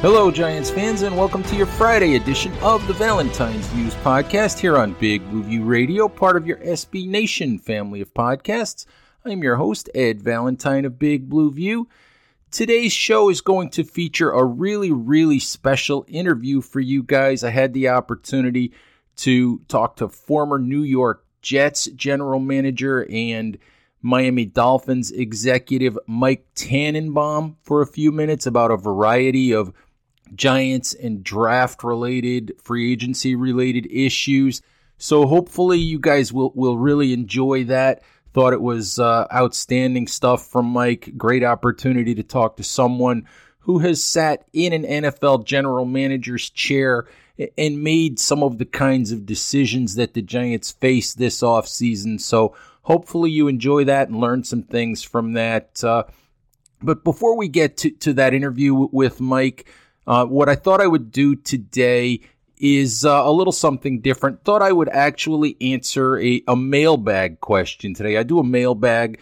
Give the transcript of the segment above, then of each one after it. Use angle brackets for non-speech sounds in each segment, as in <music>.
Hello, Giants fans, and welcome to your Friday edition of the Valentine's Views podcast here on Big Blue View Radio, part of your SB Nation family of podcasts. I'm your host, Ed Valentine of Big Blue View. Today's show is going to feature a really, really special interview for you guys. I had the opportunity to talk to former New York Jets general manager and Miami Dolphins executive Mike Tannenbaum for a few minutes about a variety of Giants and draft related, free agency related issues. So hopefully you guys will will really enjoy that. Thought it was uh, outstanding stuff from Mike. Great opportunity to talk to someone who has sat in an NFL general manager's chair and made some of the kinds of decisions that the Giants face this offseason. So hopefully you enjoy that and learn some things from that. Uh, but before we get to, to that interview with Mike, uh, what I thought I would do today is uh, a little something different. Thought I would actually answer a, a mailbag question today. I do a mailbag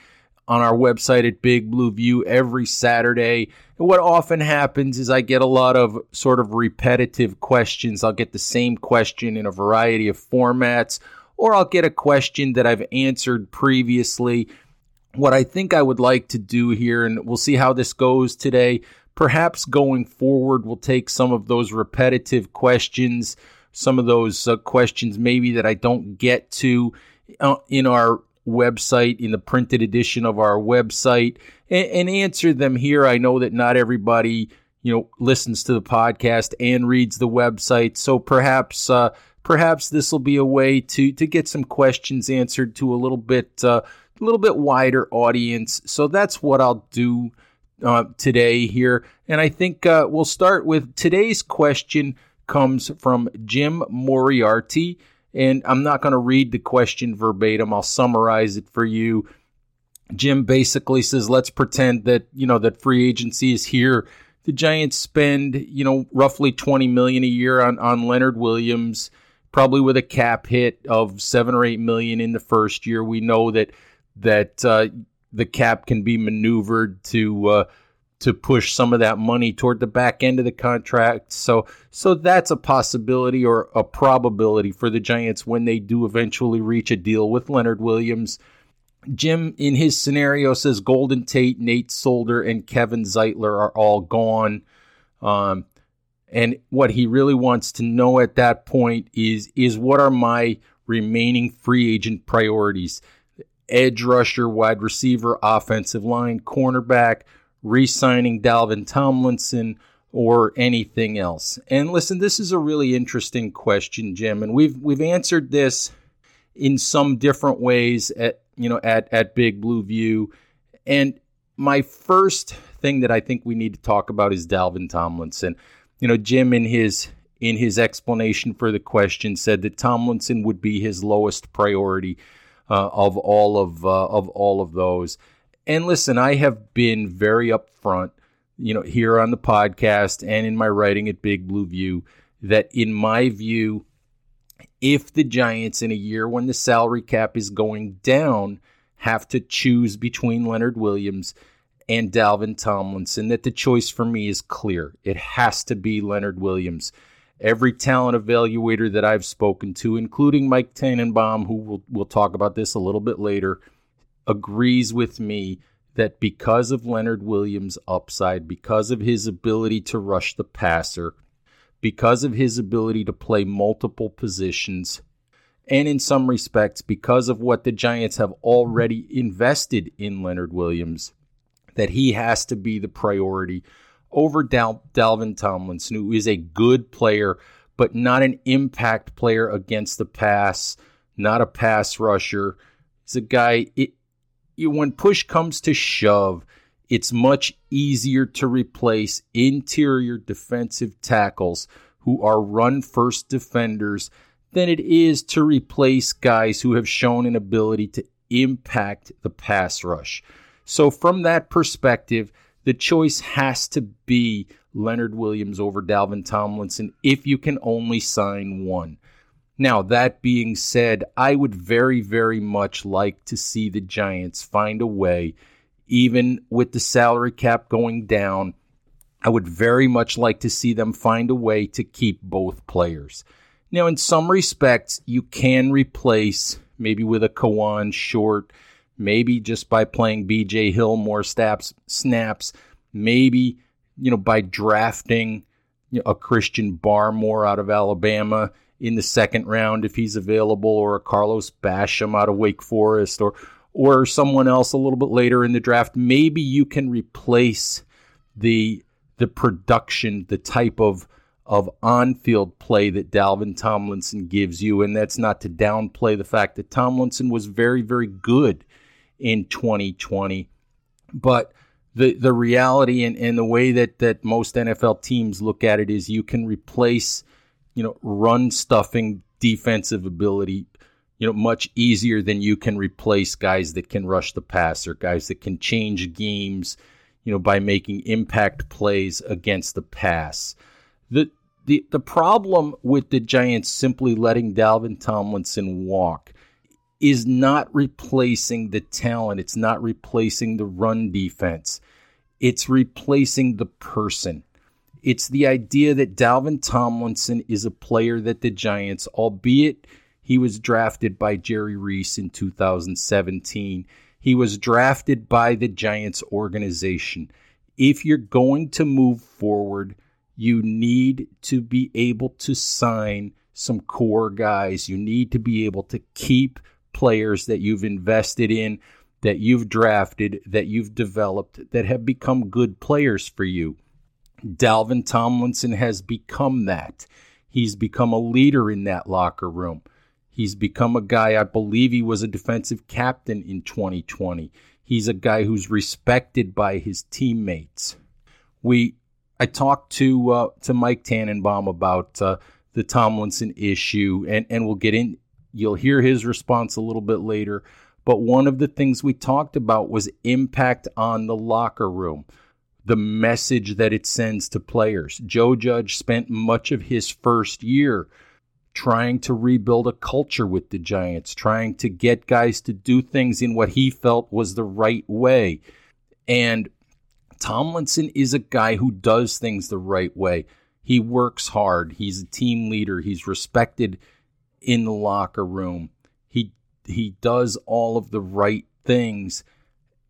on our website at Big Blue View every Saturday. And what often happens is I get a lot of sort of repetitive questions. I'll get the same question in a variety of formats, or I'll get a question that I've answered previously. What I think I would like to do here, and we'll see how this goes today, perhaps going forward, we'll take some of those repetitive questions, some of those uh, questions maybe that I don't get to uh, in our website, in the printed edition of our website, and, and answer them here. I know that not everybody, you know, listens to the podcast and reads the website, so perhaps. Uh, perhaps this will be a way to to get some questions answered to a little bit uh, a little bit wider audience. So that's what I'll do uh, today here. And I think uh, we'll start with today's question comes from Jim Moriarty. And I'm not going to read the question verbatim. I'll summarize it for you. Jim basically says, let's pretend that, you know, that free agency is here. The Giants spend, you know, roughly 20 million a year on, on Leonard Williams, probably with a cap hit of seven or eight million in the first year. We know that that uh, the cap can be maneuvered to uh, to push some of that money toward the back end of the contract. So so that's a possibility or a probability for the Giants when they do eventually reach a deal with Leonard Williams. Jim in his scenario says Golden Tate, Nate Solder, and Kevin Zeitler are all gone. Um, and what he really wants to know at that point is is what are my remaining free agent priorities? Edge rusher, wide receiver, offensive line, cornerback, re signing Dalvin Tomlinson, or anything else? And listen, this is a really interesting question, Jim, and we've we've answered this in some different ways at you know at at Big Blue View. And my first thing that I think we need to talk about is Dalvin Tomlinson. You know, Jim in his in his explanation for the question said that Tomlinson would be his lowest priority uh, of all of uh, of all of those. And listen, I have been very upfront, you know, here on the podcast and in my writing at Big Blue View that in my view, if the Giants in a year when the salary cap is going down have to choose between Leonard Williams and Dalvin Tomlinson, that the choice for me is clear. It has to be Leonard Williams. Every talent evaluator that I've spoken to, including Mike Tannenbaum, who will we'll talk about this a little bit later, agrees with me that because of Leonard Williams' upside, because of his ability to rush the passer, because of his ability to play multiple positions, and in some respects, because of what the Giants have already invested in Leonard Williams, that he has to be the priority over Dal- Dalvin Tomlinson, who is a good player, but not an impact player against the pass, not a pass rusher. He's a guy, it, it, when push comes to shove, it's much easier to replace interior defensive tackles who are run first defenders than it is to replace guys who have shown an ability to impact the pass rush. So, from that perspective, the choice has to be Leonard Williams over Dalvin Tomlinson if you can only sign one. Now, that being said, I would very, very much like to see the Giants find a way, even with the salary cap going down, I would very much like to see them find a way to keep both players. Now, in some respects, you can replace maybe with a Kawann Short maybe just by playing BJ Hill more snaps, snaps, maybe you know by drafting you know, a Christian Barmore out of Alabama in the second round if he's available, or a Carlos Basham out of Wake Forest, or or someone else a little bit later in the draft. Maybe you can replace the the production, the type of of on-field play that Dalvin Tomlinson gives you, and that's not to downplay the fact that Tomlinson was very, very good in 2020. But the the reality and, and the way that, that most NFL teams look at it is you can replace, you know, run stuffing defensive ability, you know, much easier than you can replace guys that can rush the passer, guys that can change games, you know, by making impact plays against the pass. The the the problem with the Giants simply letting Dalvin Tomlinson walk is not replacing the talent. It's not replacing the run defense. It's replacing the person. It's the idea that Dalvin Tomlinson is a player that the Giants, albeit he was drafted by Jerry Reese in 2017, he was drafted by the Giants organization. If you're going to move forward, you need to be able to sign some core guys. You need to be able to keep players that you've invested in, that you've drafted, that you've developed, that have become good players for you. Dalvin Tomlinson has become that. He's become a leader in that locker room. He's become a guy, I believe he was a defensive captain in 2020. He's a guy who's respected by his teammates. We I talked to uh, to Mike Tannenbaum about uh, the Tomlinson issue, and, and we'll get in You'll hear his response a little bit later. But one of the things we talked about was impact on the locker room, the message that it sends to players. Joe Judge spent much of his first year trying to rebuild a culture with the Giants, trying to get guys to do things in what he felt was the right way. And Tomlinson is a guy who does things the right way. He works hard. He's a team leader. He's respected in the locker room. He he does all of the right things,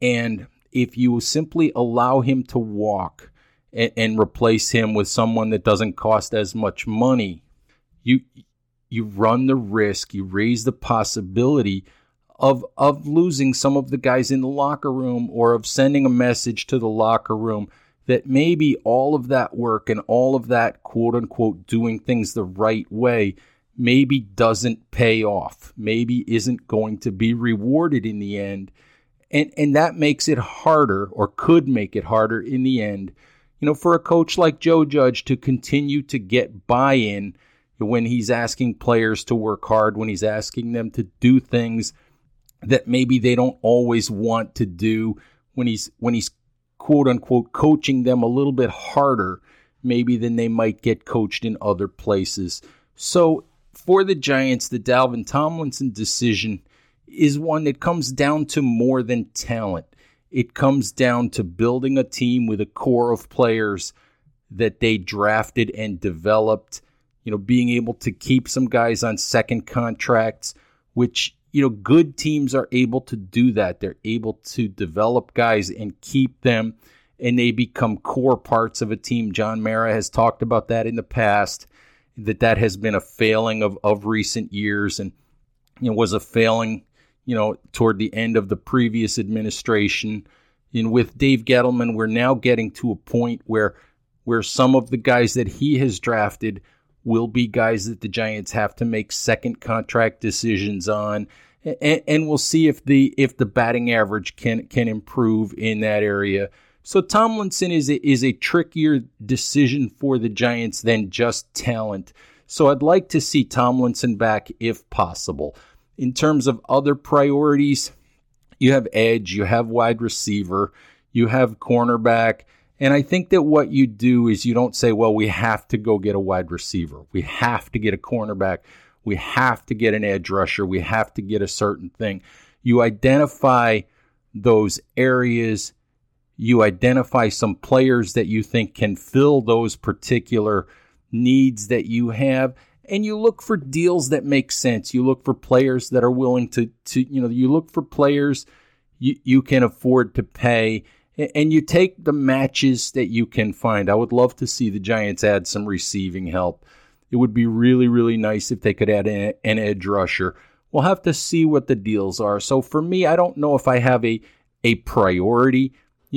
and if you simply allow him to walk and, and replace him with someone that doesn't cost as much money, you you run the risk, you raise the possibility of of losing some of the guys in the locker room or of sending a message to the locker room that maybe all of that work and all of that quote unquote doing things the right way maybe doesn't pay off, maybe isn't going to be rewarded in the end. And, and that makes it harder, or could make it harder in the end, you know, for a coach like Joe Judge to continue to get buy in when he's asking players to work hard, when he's asking them to do things that maybe they don't always want to do, when he's when he's quote unquote coaching them a little bit harder maybe than they might get coached in other places. So for the Giants, the Dalvin Tomlinson decision is one that comes down to more than talent. It comes down to building a team with a core of players that they drafted and developed, you know, being able to keep some guys on second contracts, which, you know, good teams are able to do that. They're able to develop guys and keep them and they become core parts of a team. John Mara has talked about that in the past, that that has been a failing of, of recent years and you know, was a failing, you know, toward the end of the previous administration. And with Dave Gettleman, we're now getting to a point where where some of the guys that he has drafted will be guys that the Giants have to make second contract decisions on. And, and we'll see if the if the batting average can can improve in that area. So Tomlinson is a, is a trickier decision for the Giants than just talent. So I'd like to see Tomlinson back if possible. In terms of other priorities, you have edge, you have wide receiver, you have cornerback. And I think that what you do is you don't say, well, we have to go get a wide receiver. We have to get a cornerback. We have to get an edge rusher. We have to get a certain thing. You identify those areas you identify some players that you think can fill those particular needs that you have and you look for deals that make sense. You look for players that are willing to to you know you look for players you, you can afford to pay and you take the matches that you can find. I would love to see the giants add some receiving help. It would be really really nice if they could add an, an edge rusher. We'll have to see what the deals are. So for me i don't know if i have a a priority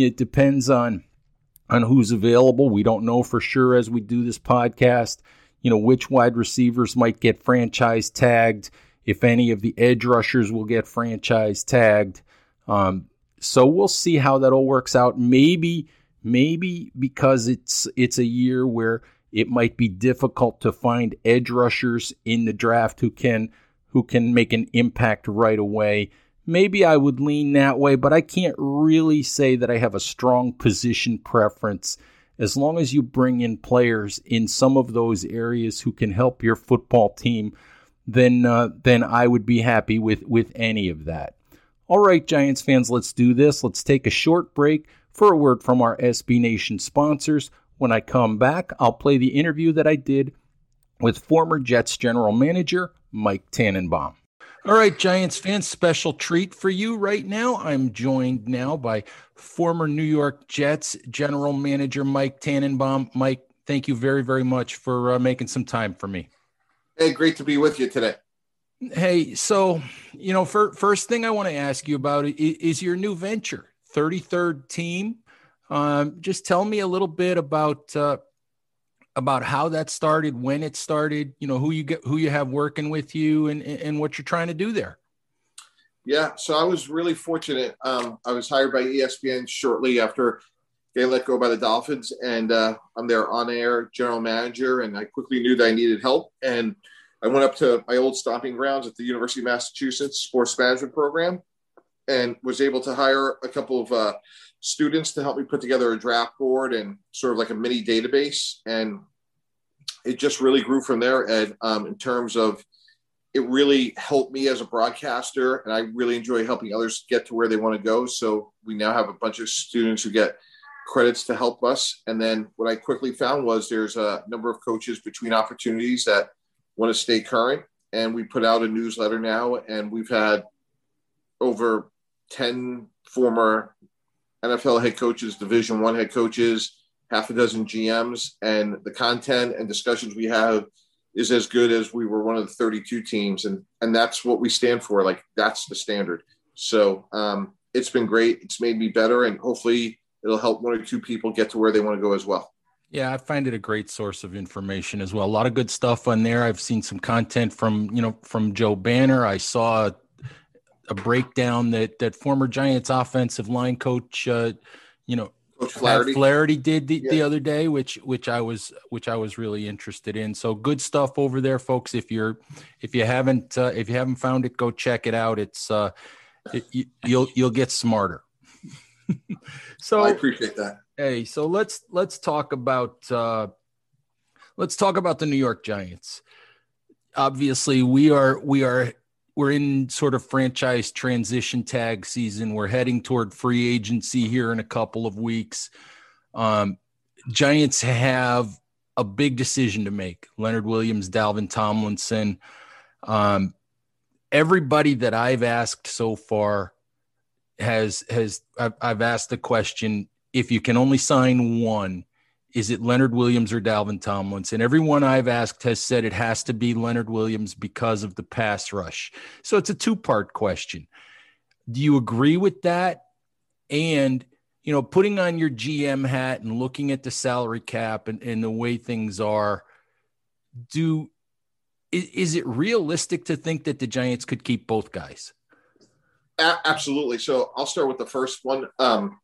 it depends on on who's available. We don't know for sure as we do this podcast, you know, which wide receivers might get franchise tagged, if any of the edge rushers will get franchise tagged. Um, so we'll see how that all works out. Maybe, maybe because it's it's a year where it might be difficult to find edge rushers in the draft who can who can make an impact right away maybe I would lean that way, but I can't really say that I have a strong position preference. As long as you bring in players in some of those areas who can help your football team, then uh, then I would be happy with with any of that. All right, Giants fans, let's do this. Let's take a short break for a word from our SB Nation sponsors. When I come back, I'll play the interview that I did with former Jets general manager Mike Tannenbaum. All right, Giants fans, special treat for you right now. I'm joined now by former New York Jets general manager Mike Tannenbaum. Mike, thank you very, very much for uh, making some time for me. Hey, great to be with you today. Hey, so, you know, for, first thing I want to ask you about is your new venture, 33rd team. Um, just tell me a little bit about uh, about how that started, when it started, you know, who you get, who you have working with you, and and what you're trying to do there. Yeah, so I was really fortunate. Um, I was hired by ESPN shortly after getting let go by the Dolphins, and uh, I'm their on-air general manager. And I quickly knew that I needed help, and I went up to my old stomping grounds at the University of Massachusetts Sports Management Program, and was able to hire a couple of uh, students to help me put together a draft board and sort of like a mini database. And it just really grew from there. And um, in terms of it really helped me as a broadcaster, and I really enjoy helping others get to where they want to go. So we now have a bunch of students who get credits to help us. And then what I quickly found was there's a number of coaches between opportunities that want to stay current. And we put out a newsletter now, and we've had over 10 former NFL head coaches, Division One head coaches, half a dozen GMs, and the content and discussions we have is as good as we were one of the 32 teams, and and that's what we stand for. Like that's the standard. So um, it's been great. It's made me better, and hopefully it'll help one or two people get to where they want to go as well. Yeah, I find it a great source of information as well. A lot of good stuff on there. I've seen some content from you know from Joe Banner. I saw a breakdown that that former Giants offensive line coach, uh, you know, Coach Flaherty. Flaherty did the, yeah. the other day, which which I was which I was really interested in. So good stuff over there, folks. If you're if you haven't uh, if you haven't found it, go check it out. It's uh, it, you, you'll you'll get smarter. <laughs> so I appreciate that. Hey, so let's let's talk about uh, let's talk about the New York Giants. Obviously, we are we are we're in sort of franchise transition tag season. We're heading toward free agency here in a couple of weeks. Um, Giants have a big decision to make. Leonard Williams, Dalvin Tomlinson. Um, everybody that I've asked so far has has I've, I've asked the question: if you can only sign one, is it Leonard Williams or Dalvin Tomlinson? Everyone I've asked has said it has to be Leonard Williams because of the pass rush. So it's a two part question. Do you agree with that? And, you know, putting on your GM hat and looking at the salary cap and, and the way things are, do is, is it realistic to think that the Giants could keep both guys? A- absolutely. So I'll start with the first one. Um,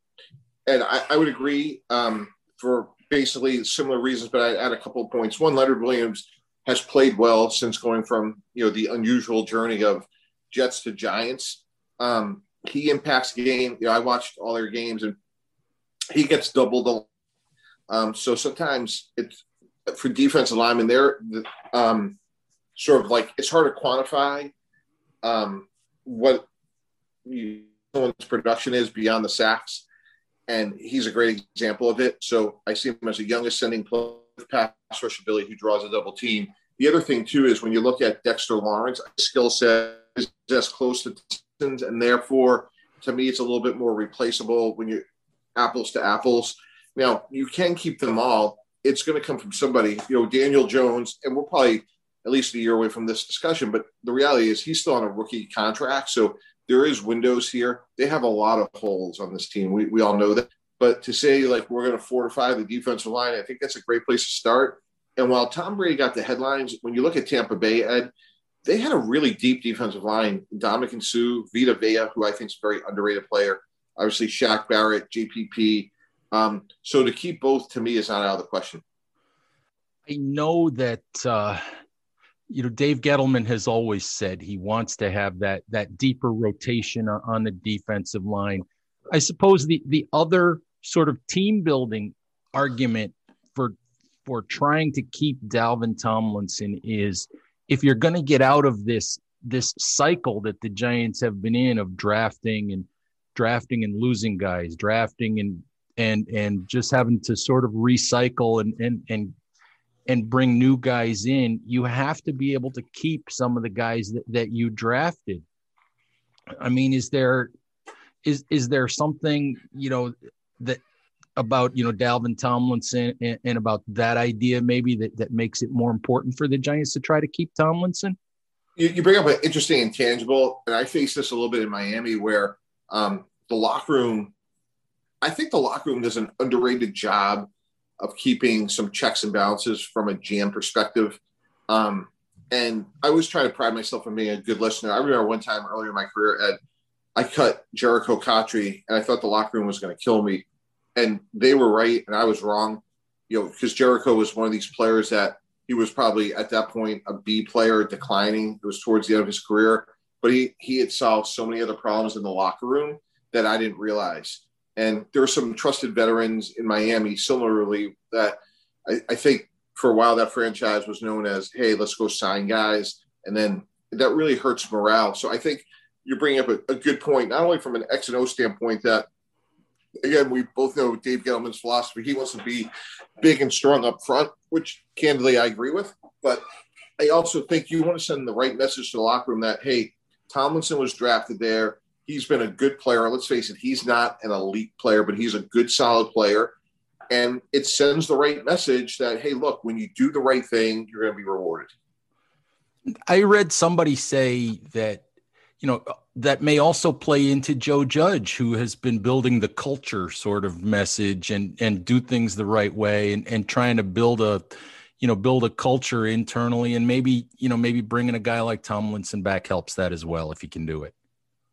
and I, I would agree um, for basically similar reasons, but I add a couple of points. One, Leonard Williams has played well since going from you know the unusual journey of Jets to Giants. Um, he impacts the game. You know, I watched all their games, and he gets doubled. Um, so sometimes it's for defensive linemen. They're um, sort of like it's hard to quantify um, what someone's production is beyond the sacks and he's a great example of it. So I see him as a young ascending pass rush ability who draws a double team. The other thing too is when you look at Dexter Lawrence, skill set is as close to distance, and therefore to me it's a little bit more replaceable when you apples to apples. Now you can keep them all. It's going to come from somebody, you know, Daniel Jones, and we're probably at least a year away from this discussion. But the reality is he's still on a rookie contract, so there is windows here. They have a lot of holes on this team. We, we all know that. But to say like we're going to fortify the defensive line, I think that's a great place to start. And while Tom Brady got the headlines, when you look at Tampa Bay, Ed, they had a really deep defensive line. Ndamukong Suh, Vita Vea, who I think is a very underrated player. Obviously, Shaq Barrett, JPP. Um, so to keep both to me is not out of the question. I know that uh, you know, Dave Gettleman has always said he wants to have that that deeper rotation on the defensive line. I suppose the the other sort of team building argument for for trying to keep Dalvin Tomlinson is if you're going to get out of this this cycle that the Giants have been in of drafting and drafting and losing guys, drafting and and and just having to sort of recycle and and and and bring new guys in, you have to be able to keep some of the guys that, that you drafted. I mean, is there is is there something you know that about you know Dalvin Tomlinson and, and, about that idea maybe that that makes it more important for the Giants to try to keep Tomlinson? You, you bring up an interesting intangible, and I face this a little bit in Miami, where um, the locker room. I think the locker room does an underrated job of keeping some checks and balances from a GM perspective. Um, and I was trying to pride myself on being a good listener. I remember one time earlier in my career, Ed, I cut Jerricho Cotchery, and I thought the locker room was going to kill me. And they were right, and I was wrong. You know, because Jerricho was one of these players that he was probably at that point a B player, declining. It was towards the end of his career, but he he had solved so many other problems in the locker room that I didn't realize. And there are some trusted veterans in Miami, similarly, that I, I, think for a while that franchise was known as, hey, let's go sign guys. And then that really hurts morale. So I think you're bringing up a, a good point, not only from an X and O standpoint, that again, we both know Dave Gettleman's philosophy. He wants to be big and strong up front, which candidly I agree with. But I also think you want to send the right message to the locker room that, hey, Tomlinson was drafted there he's been a good player. Let's face it, he's not an elite player, but he's a good, solid player. And it sends the right message that, hey, look, when you do the right thing, you're going to be rewarded. I read somebody say that, you know, that may also play into Joe Judge, who has been building the culture sort of message and and do things the right way and, and trying to build a, you know, build a culture internally and maybe, you know, maybe bringing a guy like Tomlinson back helps that as well if he can do it.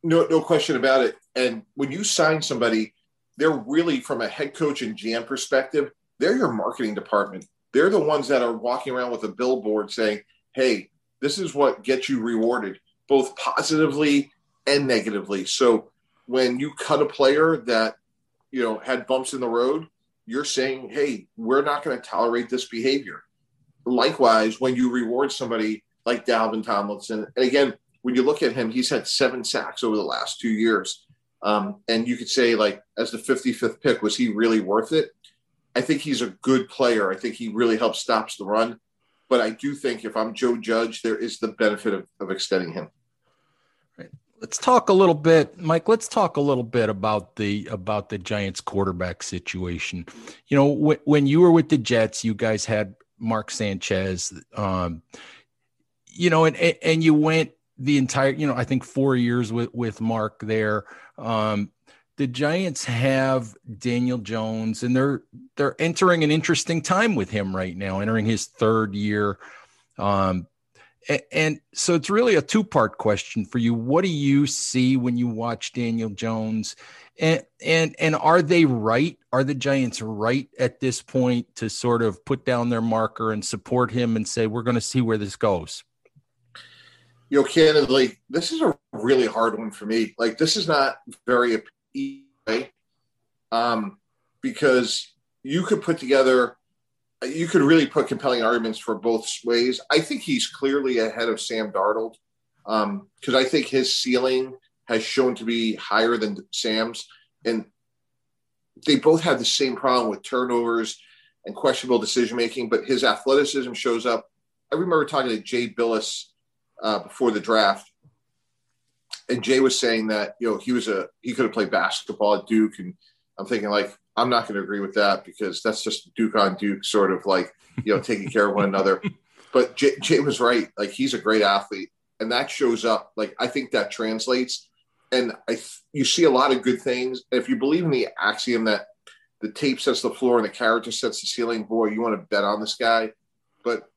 No, no question about it. And when you sign somebody, they're really from a head coach and GM perspective, they're your marketing department. They're the ones that are walking around with a billboard saying, "Hey, this is what gets you rewarded, both positively and negatively." So when you cut a player that you know had bumps in the road, you're saying, "Hey, we're not going to tolerate this behavior." Likewise, when you reward somebody like Dalvin Tomlinson, and again, when you look at him, he's had seven sacks over the last two years. Um, and you could say, like, as the 55th pick, was he really worth it? I think he's a good player. I think he really helps stops the run. But I do think if I'm Joe Judge, there is the benefit of, of extending him. Let's talk a little bit, Mike. Let's talk a little bit about the about the Giants quarterback situation. You know, when, when you were with the Jets, you guys had Mark Sanchez. Um, you know, and and you went the entire, you know, I think four years with with Mark there. Um, the Giants have Daniel Jones, and they're they're entering an interesting time with him right now, entering his third year. Um, and so it's really a two part question for you. What do you see when you watch Daniel Jones? And, and, and are they right? Are the Giants right at this point to sort of put down their marker and support him and say, we're going to see where this goes? You know, candidly, this is a really hard one for me. Like, this is not very easy, um, because you could put together you could really put compelling arguments for both ways. I think he's clearly ahead of Sam Darnold because um, I think his ceiling has shown to be higher than Sam's, and they both have the same problem with turnovers and questionable decision making. But his athleticism shows up. I remember talking to Jay Bilas uh, before the draft, and Jay was saying that you know he was a he could have played basketball at Duke, and I'm thinking like I'm not going to agree with that because that's just Duke on Duke, sort of like you know taking care of one another. <laughs> But Jay, Jay, was right; like he's a great athlete, and that shows up. Like I think that translates, and I you see a lot of good things. And if you believe in the axiom that the tape sets the floor and the character sets the ceiling, boy, you want to bet on this guy. But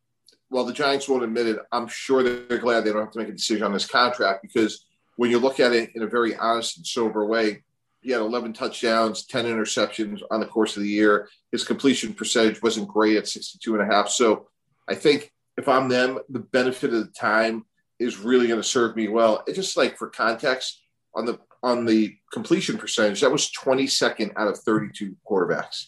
while the Giants won't admit it, I'm sure they're glad they don't have to make a decision on this contract because when you look at it in a very honest and sober way, he had 11 touchdowns, 10 interceptions on the course of the year. His completion percentage wasn't great at 62 and a half. So I think if I'm them, the benefit of the time is really going to serve me well. It's just like for context on the on the completion percentage, that was 22nd out of 32 quarterbacks.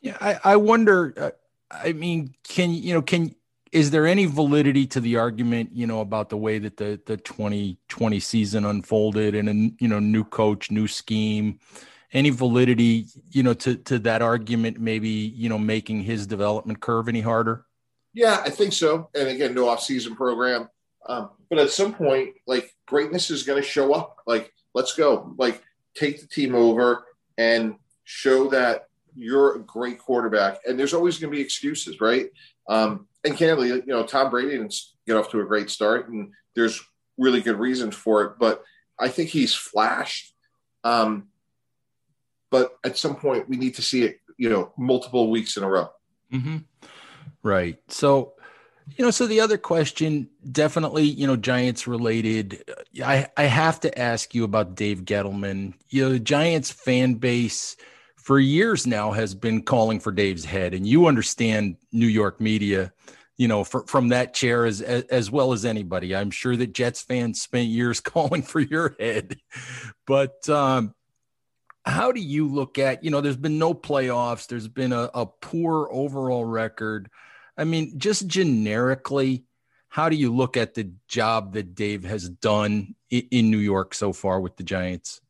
Yeah, I, I wonder. Uh, I mean, can you know can is there any validity to the argument, you know, about the way that the the 2020 season unfolded and a you know new coach, new scheme? Any validity, you know, to to that argument? Maybe you know, making his development curve any harder. Yeah, I think so. And again, no off-season program. Um, but at some point, like greatness is going to show up. Like, let's go. Like, take the team over and show that you're a great quarterback. And there's always going to be excuses, right? Um, and candidly, you know, Tom Brady didn't get off to a great start, and there's really good reasons for it. But I think he's flashed. Um, but at some point, we need to see it, you know, multiple weeks in a row. Mm-hmm. Right. So, you know, so the other question, definitely, you know, Giants related. I I have to ask you about Dave Gettleman. You know, the Giants fan base for years now has been calling for Dave's head, and you understand New York media, you know, for, from that chair as, as, as well as anybody. I'm sure that Jets fans spent years <laughs> calling for your head, but um, how do you look at? You know, there's been no playoffs. There's been a, a poor overall record. I mean, just generically, how do you look at the job that Dave has done in, in New York so far with the Giants?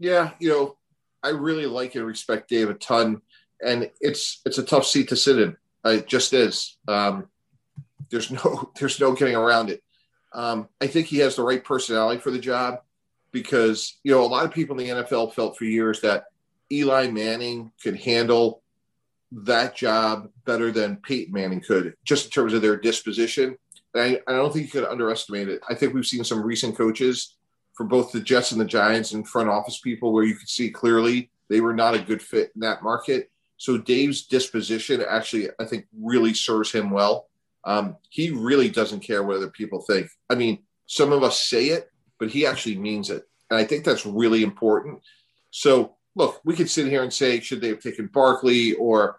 Yeah, you know, I really like and respect Dave a ton, and it's it's a tough seat to sit in. It just is. Um, there's no <laughs> there's no getting around it. Um, I think he has the right personality for the job because you know a lot of people in the NFL felt for years that Eli Manning could handle that job better than Peyton Manning could, just in terms of their disposition. And I, I don't think you could underestimate it. I think we've seen some recent coaches for both the Jets and the Giants and front office people where you could see clearly they were not a good fit in that market. So Dave's disposition actually, I think, really serves him well. Um, he really doesn't care what other people think. I mean, some of us say it, but he actually means it. And I think that's really important. So, look, we could sit here and say, should they have taken Barkley or,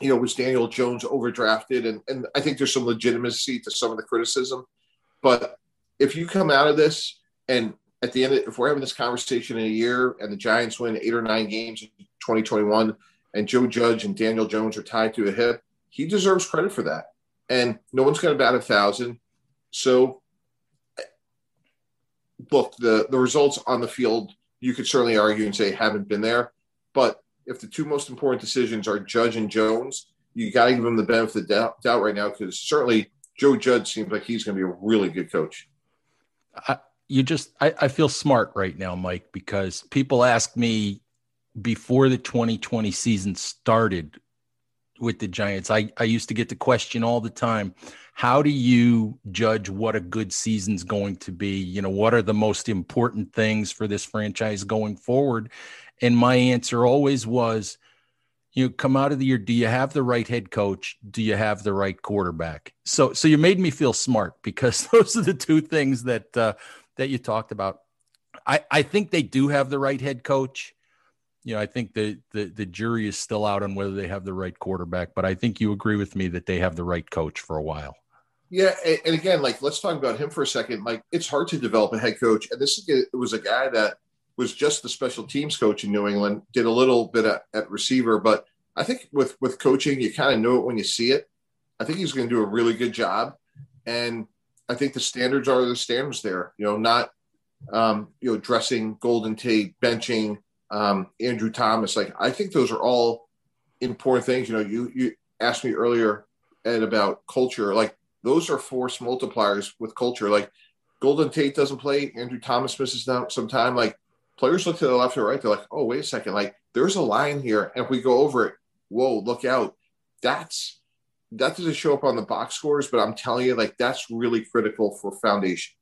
you know, was Daniel Jones overdrafted? And, and I think there's some legitimacy to some of the criticism. But if you come out of this and at the end, of, if we're having this conversation in a year and the Giants win eight or nine games in 2021 and Joe Judge and Daniel Jones are tied to a hip, he deserves credit for that. And no one's going to bat a thousand. So, look, the, the results on the field, you could certainly argue and say haven't been there. But if the two most important decisions are Judge and Jones, you got to give them the benefit of the doubt, doubt right now because certainly Joe Judge seems like he's going to be a really good coach. I, you just I, I feel smart right now, Mike, because people ask me before the 2020 season started with the Giants. I, I used to get the question all the time how do you judge what a good season's going to be? You know, what are the most important things for this franchise going forward? And my answer always was, you know, come out of the year, do you have the right head coach? Do you have the right quarterback? So so you made me feel smart because <laughs> those are the two things that uh, that you talked about. I, I think they do have the right head coach you know, I think the, the the jury is still out on whether they have the right quarterback, but I think you agree with me that they have the right coach for a while. Yeah, and again, like let's talk about him for a second. Like it's hard to develop a head coach, and this is, it was a guy that was just the special teams coach in New England. Did a little bit at, at receiver, but I think with with coaching, you kind of know it when you see it. I think he's going to do a really good job, and I think the standards are the standards there. You know, not um, you know dressing Golden Tate, benching um, Andrew Thomas. Like I think those are all important things. You know, you you asked me earlier Ed about culture. Like those are force multipliers with culture. Like Golden Tate doesn't play, Andrew Thomas misses out some time. Like players look to the left or right, they're like, oh, wait a second, like there's a line here. And if we go over it, whoa, look out. That's that doesn't show up on the box scores, but I'm telling you, like that's really critical for foundation.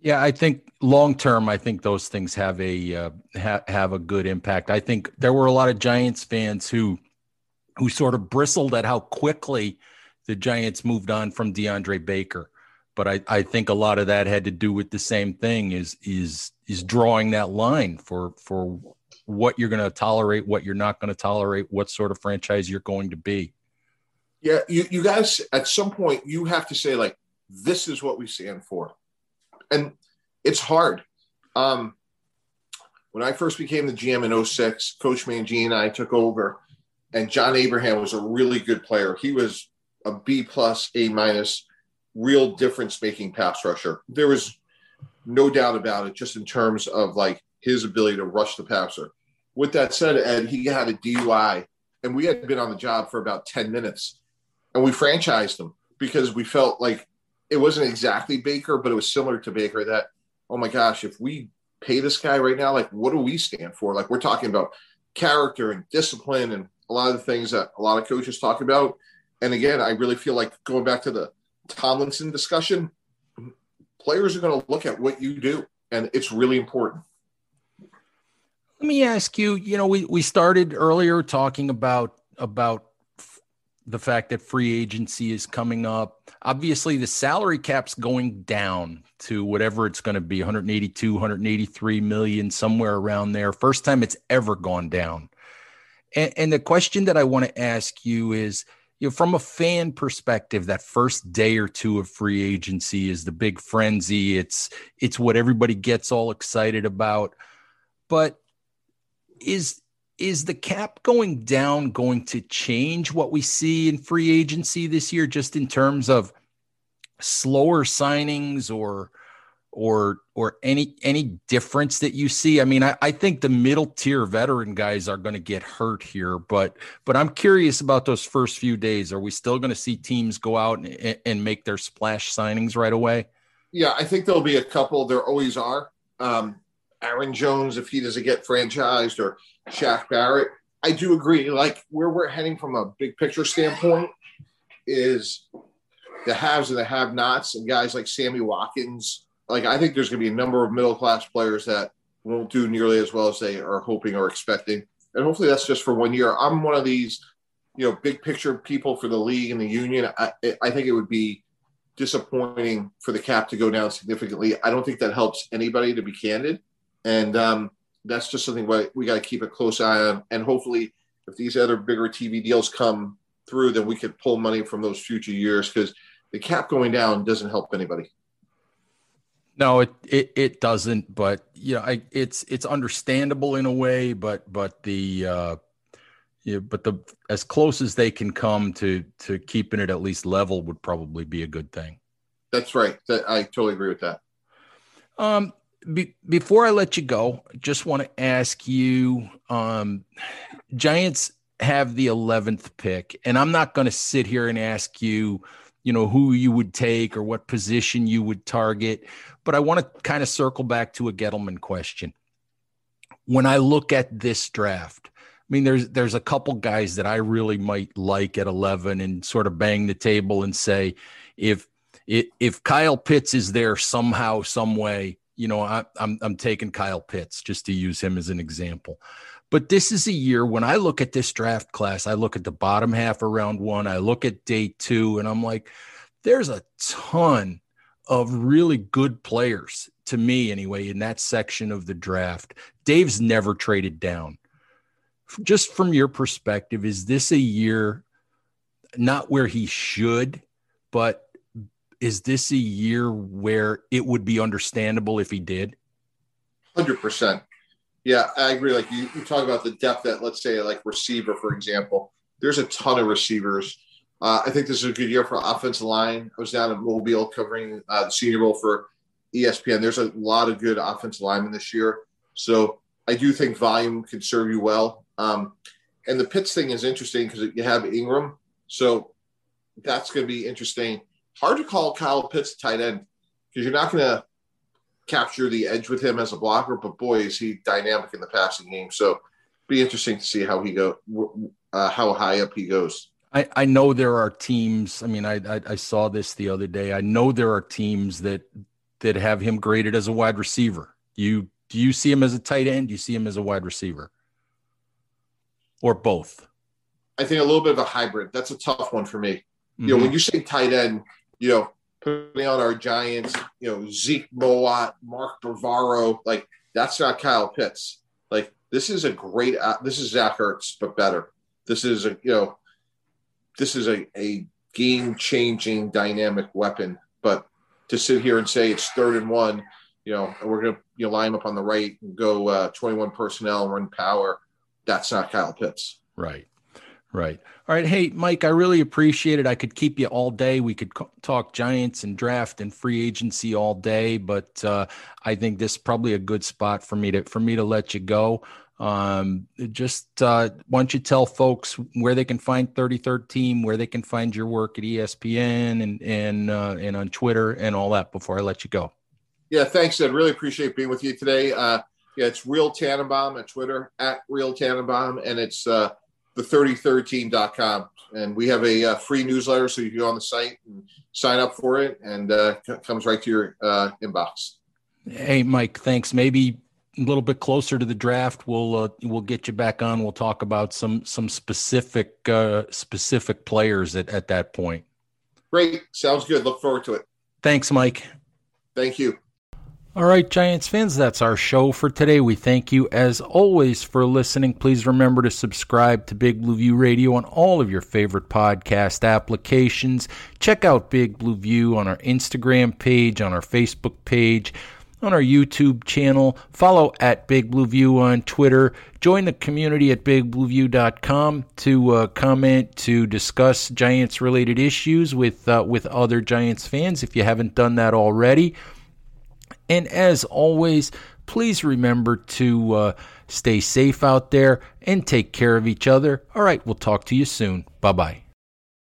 Yeah, I think long term, I think those things have a uh, ha- have a good impact. I think there were a lot of Giants fans who who sort of bristled at how quickly the Giants moved on from DeAndre Baker. But I, I think a lot of that had to do with the same thing is is is drawing that line for for what you're going to tolerate, what you're not going to tolerate, what sort of franchise you're going to be. Yeah, you, you guys at some point you have to say like this is what we stand for. And it's hard. Um when I first became the GM in 06, Coach Mangini and I took over, and John Abraham was a really good player. He was a B plus, A minus, real difference making pass rusher. There was no doubt about it, just in terms of like his ability to rush the passer. With that said, Ed, he had a DUI, and we had been on the job for about 10 minutes, and we franchised him because we felt like it wasn't exactly Baker, but it was similar to Baker that, oh my gosh, if we pay this guy right now, like what do we stand for? Like we're talking about character and discipline and a lot of the things that a lot of coaches talk about and again, I really feel like going back to the Tomlinson discussion, players are going to look at what you do, and it's really important. Let me ask you. You know, we we started earlier talking about about the fact that free agency is coming up. Obviously, the salary cap's going down to whatever it's going to be 182, 183 million, somewhere around there. First time it's ever gone down. And, and the question that I want to ask you is you know, from a fan perspective, that first day or two of free agency is the big frenzy. It's it's what everybody gets all excited about. But is is the cap going down going to change what we see in free agency this year, just in terms of slower signings or or or any any difference that you see? I mean, I, I think the middle tier veteran guys are going to get hurt here, but but I'm curious about those first few days. Are we still going to see teams go out and, and make their splash signings right away? Yeah, I think there'll be a couple. There always are. Um, Aaron Jones, if he doesn't get franchised, or Shaq Barrett. I do agree. Like where we're heading from a big picture standpoint is the haves and the have-nots, and guys like Sammy Watkins like I think there's going to be a number of middle class players that won't do nearly as well as they are hoping or expecting, and hopefully that's just for one year. I'm one of these, you know, big picture people for the league and the union. I, I think it would be disappointing for the cap to go down significantly. I don't think that helps anybody, to be candid, and um, that's just something we got to keep a close eye on. And hopefully, if these other bigger TV deals come through, then we could pull money from those future years because the cap going down doesn't help anybody. No, it, it it doesn't. But you know, I, it's it's understandable in a way. But but the uh, yeah, but the as close as they can come to to keeping it at least level would probably be a good thing. That's right. That, I totally agree with that. Um, be, before I let you go, just want to ask you. Um, Giants have the eleventh pick, and I'm not going to sit here and ask you you know, who you would take or what position you would target. But I want to kind of circle back to a Gettleman question. When I look at this draft, I mean, there's there's a couple guys that I really might like at 11 and sort of bang the table and say, if if, Kyle Pitts is there somehow, some way, you know, I, I'm I'm taking Kyle Pitts just to use him as an example. But this is a year when I look at this draft class, I look at the bottom half of round one, I look at day two, and I'm like, there's a ton of really good players to me, anyway, in that section of the draft. Dave's never traded down. Just from your perspective, is this a year not where he should, but is this a year where it would be understandable if he did? 100%. Yeah, I agree. Like you, you talk about the depth at, let's say, like receiver, for example. There's a ton of receivers. Uh, I think this is a good year for offensive line. I was down in Mobile covering uh, the Senior Bowl for ESPN. There's a lot of good offensive linemen this year. So I do think volume can serve you well. Um, and the Pitts thing is interesting because you have Engram. So that's going to be interesting. Hard to call Kyle Pitts tight end because you're not going to capture the edge with him as a blocker, but boy, is he dynamic in the passing game. So be interesting to see how he go, uh, how high up he goes. I, I know there are teams. I mean, I, I, I saw this the other day. I know there are teams that that have him graded as a wide receiver. You do you see him as a tight end? Do you see him as a wide receiver, or both? I think a little bit of a hybrid. That's a tough one for me. Mm-hmm. You know, when you say tight end, you know, putting on our Giants, you know, Zeke Mowatt, Mark Bavaro, like that's not Kyle Pitts. Like this is a great, uh, this is Zach Ertz, but better. This is a, you know, this is a, a game changing dynamic weapon. But to sit here and say it's third and one, you know, and we're going to, you know, line him up on the right and go uh, 21 personnel and run power, that's not Kyle Pitts. Right. Right. All right. Hey, Mike, I really appreciate it. I could keep you all day. We could talk Giants and draft and free agency all day, but uh, I think this is probably a good spot for me to for me to let you go. Um, just uh, why don't you tell folks where they can find 33rd Team, where they can find your work at ESPN and and uh, and on Twitter and all that before I let you go. Yeah, thanks, Ed. Really appreciate being with you today. Uh, yeah, it's Real Tannenbaum at Twitter at Real Tannenbaum, and it's uh, the 33rdteam.com. And we have a uh, free newsletter, so you can go on the site and sign up for it, and uh, it comes right to your uh, inbox. Hey, Mike, thanks. Maybe a little bit closer to the draft, we'll uh, we'll get you back on. We'll talk about some some specific uh, specific players at, at that point. Great, sounds good. Look forward to it. Thanks, Mike. Thank you. All right, Giants fans, that's our show for today. We thank you as always for listening. Please remember to subscribe to Big Blue View Radio on all of your favorite podcast applications. Check out Big Blue View on our Instagram page, on our Facebook page, on our YouTube channel. Follow at Big Blue View on Twitter. Join the community at bigblueview.com to uh, comment, to discuss Giants related issues with, uh, with other Giants fans if you haven't done that already. And as always, please remember to uh, stay safe out there and take care of each other. All right, we'll talk to you soon. Bye bye.